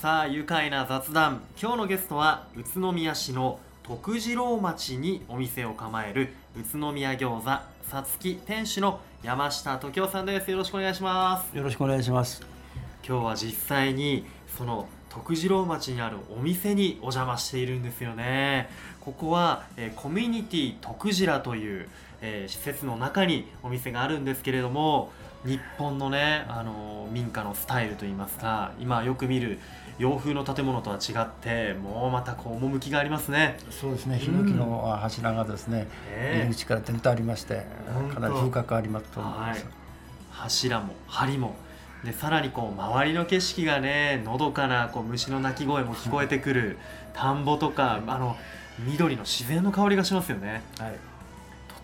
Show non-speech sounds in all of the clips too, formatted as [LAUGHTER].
さあ愉快な雑談。今日のゲストは宇都宮市の徳次郎町にお店を構える宇都宮餃子さつき店主の山下時夫さんです。よろしくお願いします。よろしくお願いします。今日は実際にその徳次郎町にあるお店にお邪魔しているんですよね。ここは、えー、コミュニティ徳次郎という、えー、施設の中にお店があるんですけれども日本のね、あの民家のスタイルといいますか今よく見る洋風の建物とは違ってもうまたこう趣がありますね。そうですね。ヒノキの柱がですね、入り口から点々ありましてかなり風格ありますと思います、はい、柱も梁も。でさらにこう周りの景色がねのどかなこう虫の鳴き声も聞こえてくる [LAUGHS] 田んぼとかあの緑の自然の香りがしますよね。はい。と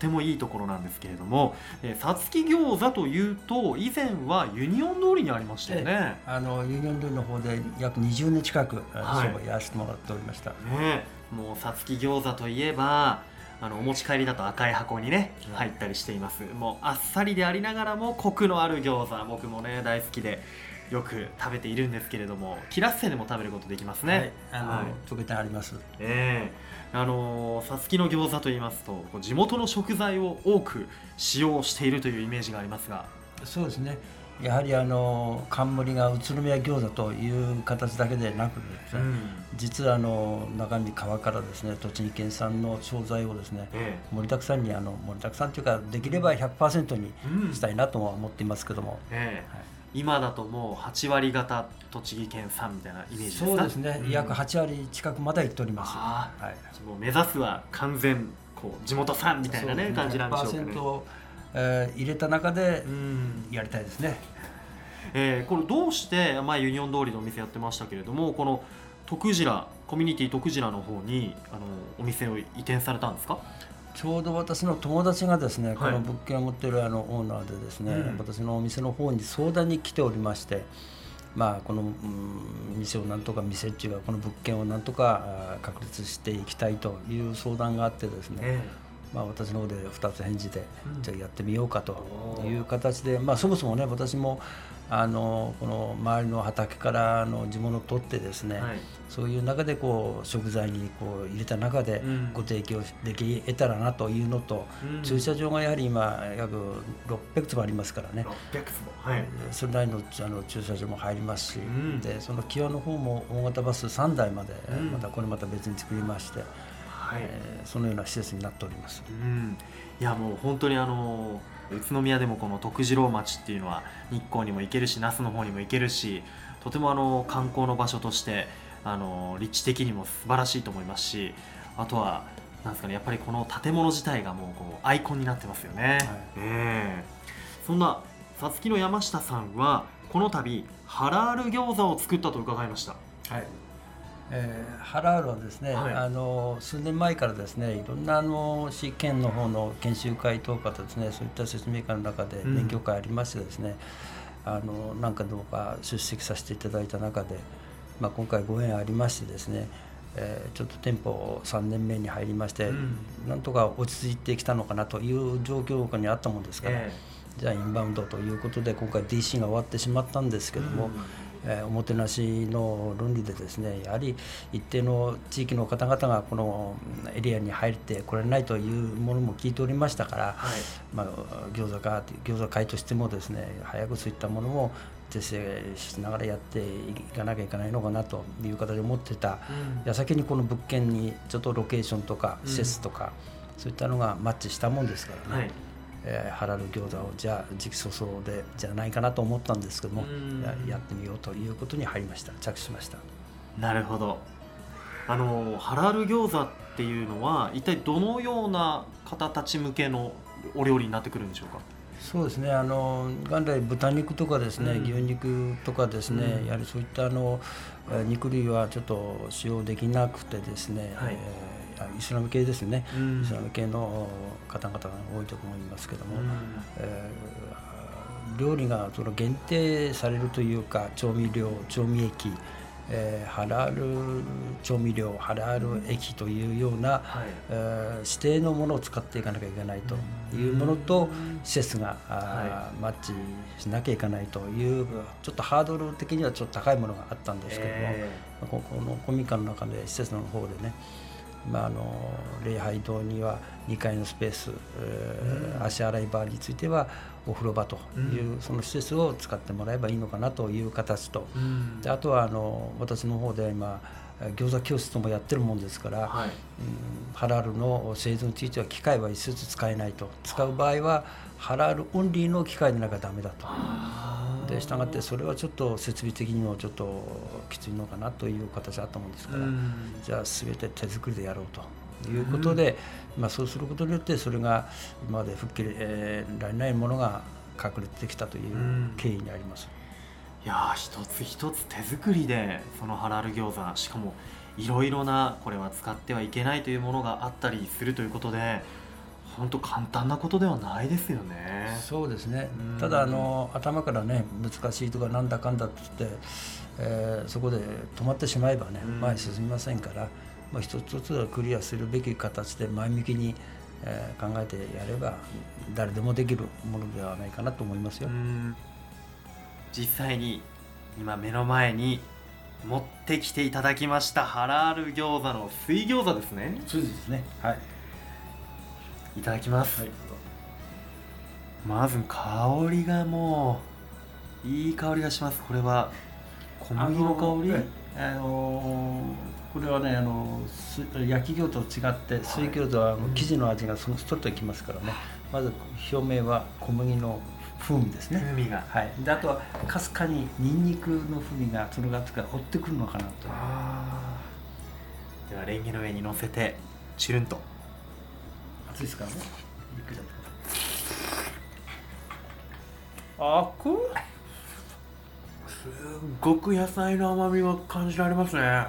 てもいいところなんですけれどもさつき餃子というと以前はユニオン通りにありましたよね。あのユニオン通りの方で約20年近く、はい、やらせてもらっておりました。ねもうさつき餃子といえばあのお持ち帰りだと赤い箱にね入ったりしています。もうあっさりでありながらもコクのある餃子僕もね大好きでよく食べているんですけれどもキラッセでも食べることできますね、はい、あの、はい、溶けてあります。ええ。ー、あのさつきの餃子と言いますと地元の食材を多く使用しているというイメージがありますが。そうですね。やはりあの冠が宇都宮餃子という形だけでなくですね、うん、実はあの中身皮からですね栃木県産の商材をですね、ええ、盛りだくさんにあの盛りだくさんというかできれば100%にしたいなとは思っていますけども、え。はい、今だともう8割方栃木県産みたいなイメージですか？そうですね、うん、約8割近くまでいっております、はい、もう目指すは完全こう地元産みたいなね、ね、感じなんでしょうかね。えー、入れた中でやりたいですね。[LAUGHS] えー、これどうして、まあ、ユニオン通りのお店やってましたけれどもこの徳次コミュニティ徳次の方にあのお店を移転されたんですか？ちょうど私の友達がですね、この物件を持っているあのオーナーでですね、うん、私のお店の方に相談に来ておりまして、まあ、この、うん、店をなんとか店っていうかこの物件をなんとか確立していきたいという相談があってですね、えまあ、私の方で2つ返事で、じゃあやってみようかという形で、まあ、そもそもね私もあのこの周りの畑からの地物を取ってですね、はい、そういう中でこう食材にこう入れた中でご提供でき得たらなというのと、うん、駐車場がやはり今約600坪ありますからね。600坪、はい、それなりのあの駐車場も入りますし、うん、でその際の方も大型バス3台まで、またこれまた別に作りまして。はいえー、そのような施設になっております。うん、いやもう本当にあの宇都宮でもこの徳次郎町っていうのは日光にも行けるし那須の方にも行けるしとてもあの観光の場所としてあの立地的にも素晴らしいと思いますしあとはなんですかねやっぱりこの建物自体がもうこうアイコンになってますよね。はい、えー、そんなさつきの山下さんはこの度ハラール餃子を作ったと伺いました。はいえー、ハラールはですね、はい、あの数年前からですねいろんなあの市県の方の研修会等かとですねそういった説明会の中で勉強会ありましてですね、うん、あの何かどうか出席させていただいた中で、まあ、今回ご縁ありましてですねえー、ちょっと店舗3年目に入りまして、うん、なんとか落ち着いてきたのかなという状況にあったもんですから、えー、じゃあインバウンドということで今回 DC が終わってしまったんですけども、うんえー、おもてなしの論理でですねやはり一定の地域の方々がこのエリアに入ってこれないというものも聞いておりましたから、はい、まあ、餃子か餃子会としてもですね早くそういったものも是正しながらやっていかなきゃいけないのかなという形で思ってた、うん、矢先にこの物件にちょっとロケーションとか施設とか、うん、そういったのがマッチしたもんですからね。はいえー、ハラル餃子をじゃあ時期早々でじゃないかなと思ったんですけどもやってみようということに入りました。着手しました。なるほど。あのハラル餃子っていうのは一体どのような方たち向けのお料理になってくるんでしょうか？そうですね。あの元来豚肉とかですね、うん、牛肉とかですね、うん、やはりそういったあの肉類はちょっと使用できなくてですね、はい、えーイスラム系ですね、うん、イスラム系の方々が多いと思いますけども、うん、えー、料理がその限定されるというか調味料調味液えー、ハラール調味料ハラール液というような、はい。えー、指定のものを使っていかなきゃいけないというものと施設が、はい、マッチしなきゃいけないというちょっとハードル的にはちょっと高いものがあったんですけども、えー、ここの公民館の中で施設の方でねまあ、あの礼拝堂には2階のスペース、えー、足洗い場についてはお風呂場という、その施設を使ってもらえばいいのかなという形と、であとはあの私の方で今餃子教室もやってるもんですから、はい、うん、ハラールの製造については機械は一節使えないと。使う場合はハラールオンリーの機械でなきゃダメだと。でしたがってそれはちょっと設備的にもちょっときついのかなという形だったもんですから、じゃあ全て手作りでやろうということで、まあ、そうすることによってそれが今まで吹っ切れられないものが隠れてきたという経緯にあります。いや一つ一つ手作りでそのハラル餃子しかもいろいろなこれは使ってはいけないというものがあったりするということで本当簡単なことではないですよね。そうですね。ただあの頭からね難しいとかなんだかんだって言って、えー、そこで止まってしまえばね前に進みませんから、まあ一つ一つクリアするべき形で前向きに、えー、考えてやれば誰でもできるものではないかなと思いますよ。実際に今目の前に持ってきていただきましたハラール餃子の水餃子ですね。そうですね。はい。いただきます、はい、まず香りがもういい香りがします。これは小麦の香り？あのこれはねあの焼き餃子と違って水餃子は生地の味がそのストレートにきますからね、まず表面は小麦の風味ですね。風味が。はい。であとはかすかにニンニクの風味がそのがつか追ってくるのかなと。ではレンゲの上に乗せてチュルンと熱いですからね。ゆっくりあく？すっごく野菜の甘みが感じられますね。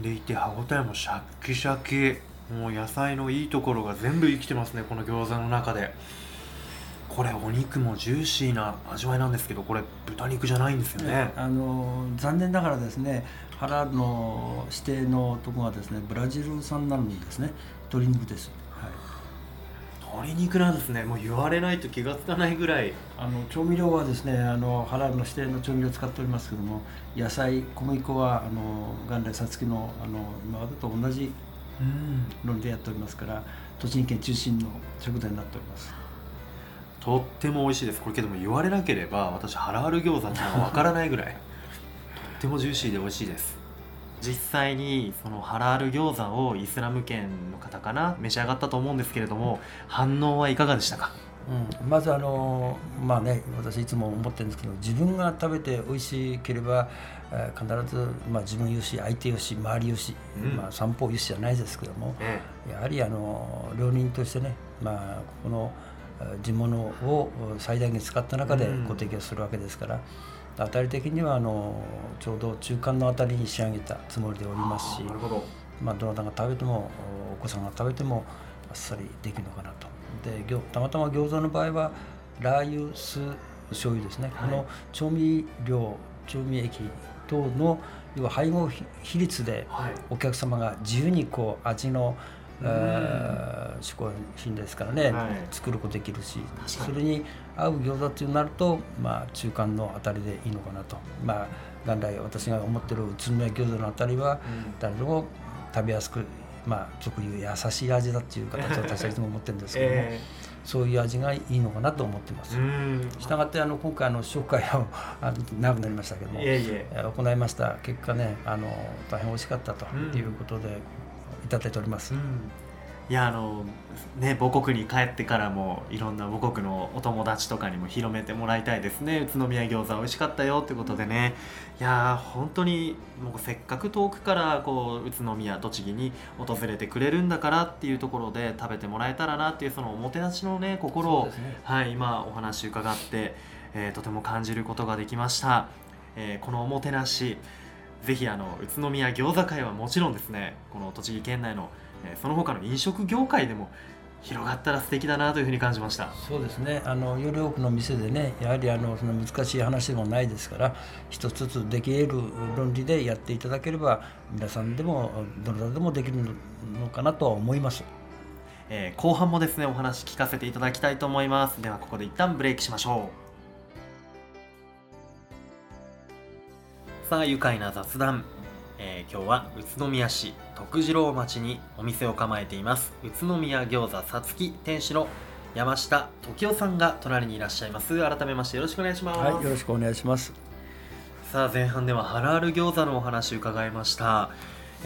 でいて歯ごたえもシャッキシャキ。もう野菜のいいところが全部生きてますねこの餃子の中で。これお肉もジューシーな味わいなんですけどこれ豚肉じゃないんですよね、あの残念ながらですねハラの指定のとこがですねブラジル産になるんですね鶏肉です鶏肉なんですね。もう言われないと気が付かないぐらい。あの調味料はですねあのハラルの指定の調味料を使っておりますけども野菜小麦粉はあの元来さつきのあの今までと同じ論理でやっておりますから栃木県中心の食材になっております。とっても美味しいです。これけども言われなければ私ハラール餃子ってのは分からないぐらい。とってもジューシーで美味しいです実際にそのハラール餃子をイスラム圏の方かな召し上がったと思うんですけれども反応はいかがでしたか？うん、まずあのまあね私いつも思ってるんですけど自分が食べて美味しければ、えー、必ず、まあ、自分よし相手よし周りよし、うん、まあ、三方よしじゃないですけども、やはりあの料理人としてね、まあ、この地物を最大限使った中でご提供するわけですから。うん当たり的にはあのちょうど中間のあたりに仕上げたつもりでおりますしまあ、どなたが食べてもお子さんが食べてもあっさりできるのかなと。でたまたま餃子の場合はラー油酢醤油ですね、はい、この調味料調味液等の要は配合比率でお客様が自由にこう味の、嗜好品ですからね、はい、作ることできるしそれに合う餃子っていうなると、まあ、中間のあたりでいいのかなと、まあ、元来私が思ってる宇都宮餃子のあたりは誰でも食べやすく、まあ、俗に言う優しい味だっていう形を [LAUGHS] 私はいつも思ってるんですけども。えーそういう味がいいのかなと思ってます。したがってあの今回の紹介をあ長くなりましたけども、いえいえ行いました結果ねあの大変美味しかったということで、いただいております。いやあのね母国に帰ってからもいろんな母国のお友達とかにも広めてもらいたいですね。宇都宮餃子美味しかったよってことでね。いや本当にもうせっかく遠くからこう宇都宮栃木に訪れてくれるんだからっていうところで食べてもらえたらなっていうそのおもてなしのね心を、ね、はい今お話伺って、えー、とても感じることができました、えー、このおもてなしぜひあの宇都宮餃子会はもちろんですねこの栃木県内のその他の飲食業界でも広がったら素敵だなというふうに感じました。そうですね。あのより多くの店でねやはりあのその難しい話でもないですから一つずつできる論理でやっていただければ皆さんでもどなたでもできるのかなとは思います、えー、後半もですねお話聞かせていただきたいと思います。ではここで一旦ブレイクしましょう。さあ愉快な雑談えー、今日は宇都宮市徳次郎町にお店を構えています。宇都宮餃子さつき店主の山下時夫さんが隣にいらっしゃいます。改めましてよろしくお願いします。はいよろしくお願いします。さあ前半ではハラール餃子のお話伺いました、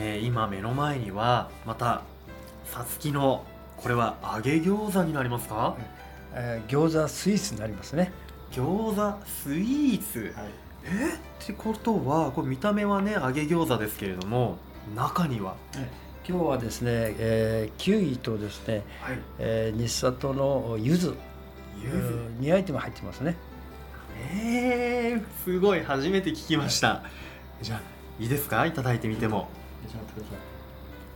えー、今目の前にはまたさつきのこれは揚げ餃子になりますか、えー、餃子スイーツになりますね。餃子スイーツ、はいえ？ってことはこれ見た目はね揚げ餃子ですけれども中には、今日はですね、えー、キウイとですね、はい、えー、日里の柚子。柚子？2アイテム入ってますね。えー、すごい。初めて聞きました。じゃあいいですか？いただいてみても。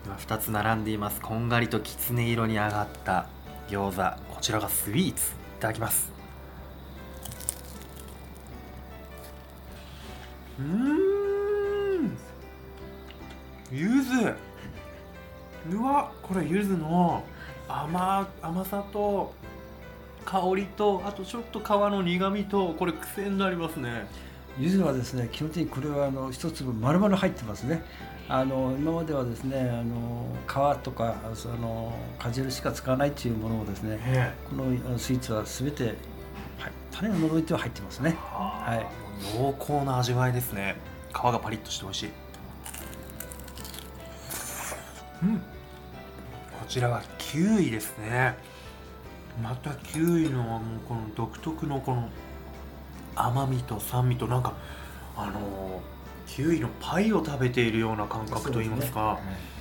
今2つ並んでいます。こんがりときつね色に上がった餃子。こちらがスイーツ。いただきますうん。柚子うわこれ柚子の甘甘さと香りとあとちょっと皮の苦みとこれ癖になりますね。柚子はですね基本的にこれはあの一粒丸々入ってますね。あの今まではですねあの皮とかその果汁しか使わないっていうものをですねこのスイーツは全て、はい、種を除いては入ってますね。はい濃厚な味わいですね。皮がパリッとして美味しい。うん。こちらはキウイですね。またキウイのこの独特のこの甘みと酸味となんかあのキウイのパイを食べているような感覚といいますか、ね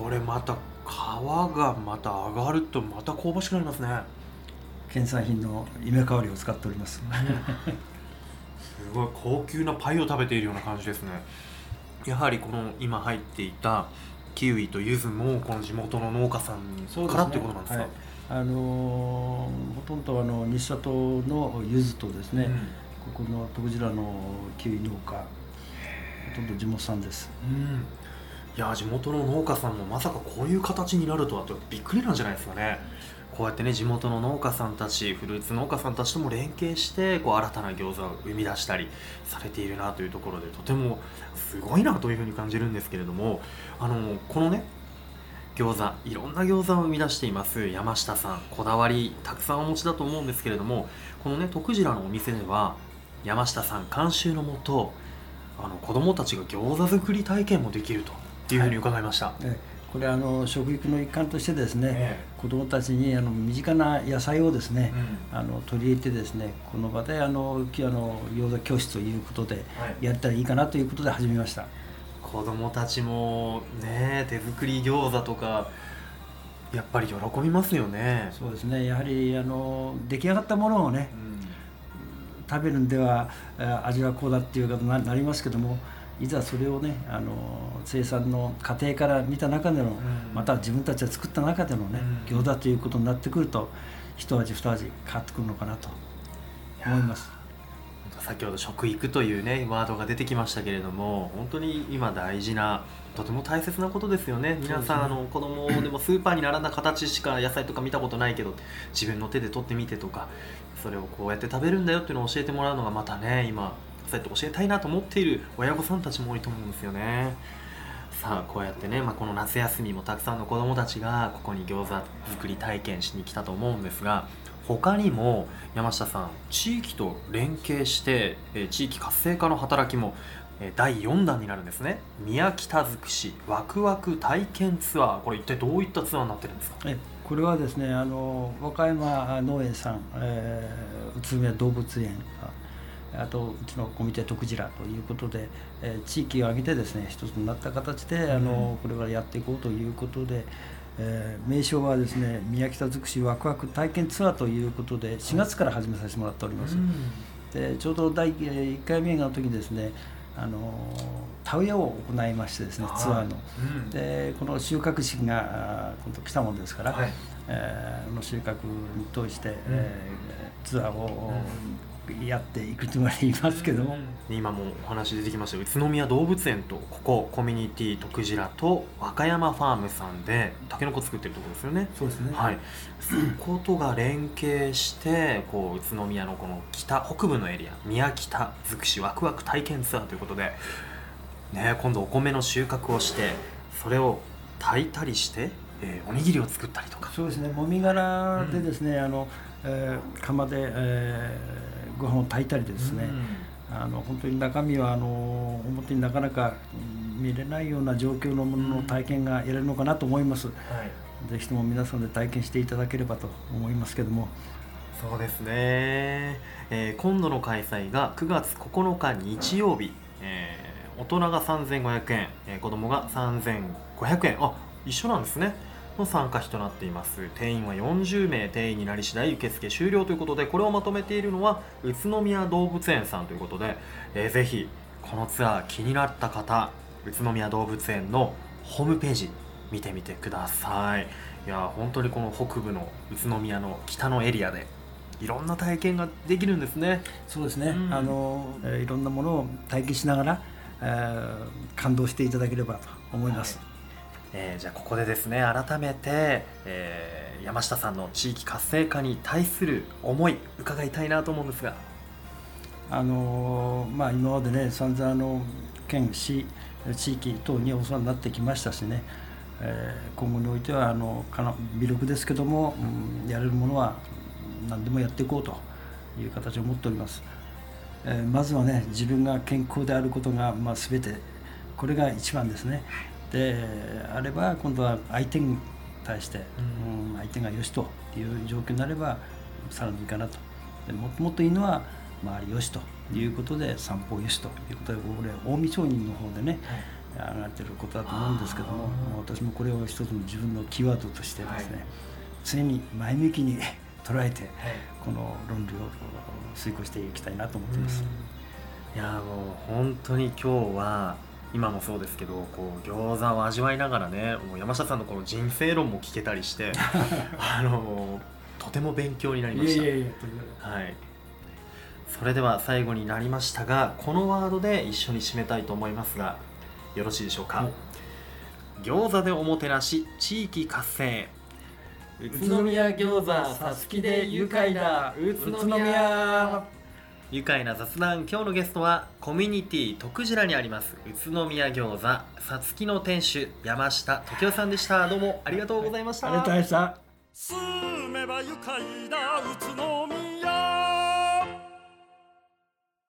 これまた皮がまた上がるとまた香ばしくなりますね。県産品の夢香りを使っております。すごい高級なパイを食べているような感じですね。やはりこの今入っていたキウイと柚子もこの地元の農家さんからっていうことなんですか、ねはい、あのー、ほとんどあの西里の柚子とですね、うん、ここの徳寺のキウイ農家ほとんど地元産です、うん、いや地元の農家さんもまさかこういう形になるとはってびっくりなんじゃないですかね。こうやってね地元の農家さんたちフルーツ農家さんたちとも連携してこう新たな餃子を生み出したりされているなというところでとてもすごいなというふうに感じるんですけれどもあのこのね餃子いろんな餃子を生み出しています山下さん。こだわりたくさんお持ちだと思うんですけれどもこのね徳次郎のお店では山下さん監修のもとあの子どもたちが餃子作り体験もできると。いうふうに伺いました。はい。これあの食育の一環としてですね、えー、子どもたちにあの身近な野菜をですね、うん、あの取り入れてですねこの場であのあの餃子教室ということでやったらいいかなということで始めました、はい、子どもたちもね手作り餃子とかやっぱり喜びますよね。そうですね。やはりあの出来上がったものをね、うん、食べるんでは味はこうだっていうことになりますけどもいざそれをねあの生産の過程から見た中での、また自分たちが作った中でのね、餃子ということになってくると一味二味変わってくるのかなと思います。先ほど食育というねワードが出てきましたけれども本当に今大事なとても大切なことですよね。皆さん、ね、あの子供でもスーパーに並んだ形しか野菜とか見たことないけど自分の手で取ってみてとかそれをこうやって食べるんだよっていうのを教えてもらうのがまたね今そうやって教えたいなと思っている親御さんたちも多いと思うんですよね。さあこうやってね、まあ、この夏休みもたくさんの子どもたちがここに餃子作り体験しに来たと思うんですが他にも山下さん地域と連携して、地域活性化の働きも第4弾になるんですね。宮北尽くしワクワク体験ツアー。これ一体どういったツアーになってるんですか？これはですねあの和歌山農園さん、えー、宇都宮動物園あとうちのコミテ徳次ということで、えー、地域を挙げてですね一つになった形で、あのこれからやっていこうということで、えー、名称はですね宮北尽くしワクワク体験ツアーということで4月から始めさせてもらっております。でちょうど第1回目の時にですねあの田植えを行いましてですね、ツアーの、うん、でこの収穫式が今度来たもんですから、はい、えー、の収穫に通して、うん、えー、ツアーを、やっていくつもりいますけども、うん、今もお話出てきました宇都宮動物園とここコミュニティ徳次と和歌山ファームさんでたけのこ作ってるところですよね。そうですね。はい。そことが連携してこう宇都宮のこの北北部のエリア宮北尽くしワクワク体験ツアーということでね今度お米の収穫をしてそれを炊いたりして、えー、おにぎりを作ったりとか。そうですね。もみ殻でですね、うん、あの、えー、釜で、えーご飯を炊いたりですね、うん、あの本当に中身はあの表になかなか見れないような状況のものの体験が得られるのかなと思います、うんはい、ぜひとも皆さんで体験していただければと思いますけども。そうですね、えー、今度の開催が9月9日日曜日、えー、大人が3500円、えー、子供が3500円。あ一緒なんですねの参加費となっています。定員は40名定員になり次第受付終了ということでこれをまとめているのは宇都宮動物園さんということで、えー、ぜひこのツアー気になった方宇都宮動物園のホームページ見てみてください。いや本当にこの北部の宇都宮の北のエリアでいろんな体験ができるんですね。そうですね、うん、あの、えー、いろんなものを体験しながら、えー、感動していただければと思います、はいえー、じゃあここでですね改めて、えー、山下さんの地域活性化に対する思い伺いたいなと思うんですが。あのー、まあ、今までね散々あの県市地域等にお世話になってきましたしね、えー、今後においてはあの微力ですけども、うん、やれるものは何でもやっていこうという形を持っております。えー、まずはね自分が健康であることが、まあ、全てこれが一番ですね。であれば今度は相手に対して、うん、相手がよしという状況になればさらにいいかなと。でももっといいのは周りよしということで散歩よしということでこれ近江町人の方でね、はい、上がってることだと思うんですけども私もこれを一つの自分のキーワードとしてですね、はい、常に前向きに捉えて、はい、この論理を遂行していきたいなと思ってます。いやもう本当に今日は今もそうですけどこう餃子を味わいながらねもう山下さんのこの人生論も聞けたりして [LAUGHS] あのとても勉強になりました。はい、それでは最後になりましたがこのワードで一緒に締めたいと思いますがよろしいでしょうか、餃子でおもてなし地域活性。宇都宮餃子さつきで愉快だ。宇都宮愉快な雑談。今日のゲストはコミュニティ徳次にあります宇都宮餃子さつきの店主山下時夫さんでした。どうもありがとうございました、ありがとうございました。住めば愉快な宇都宮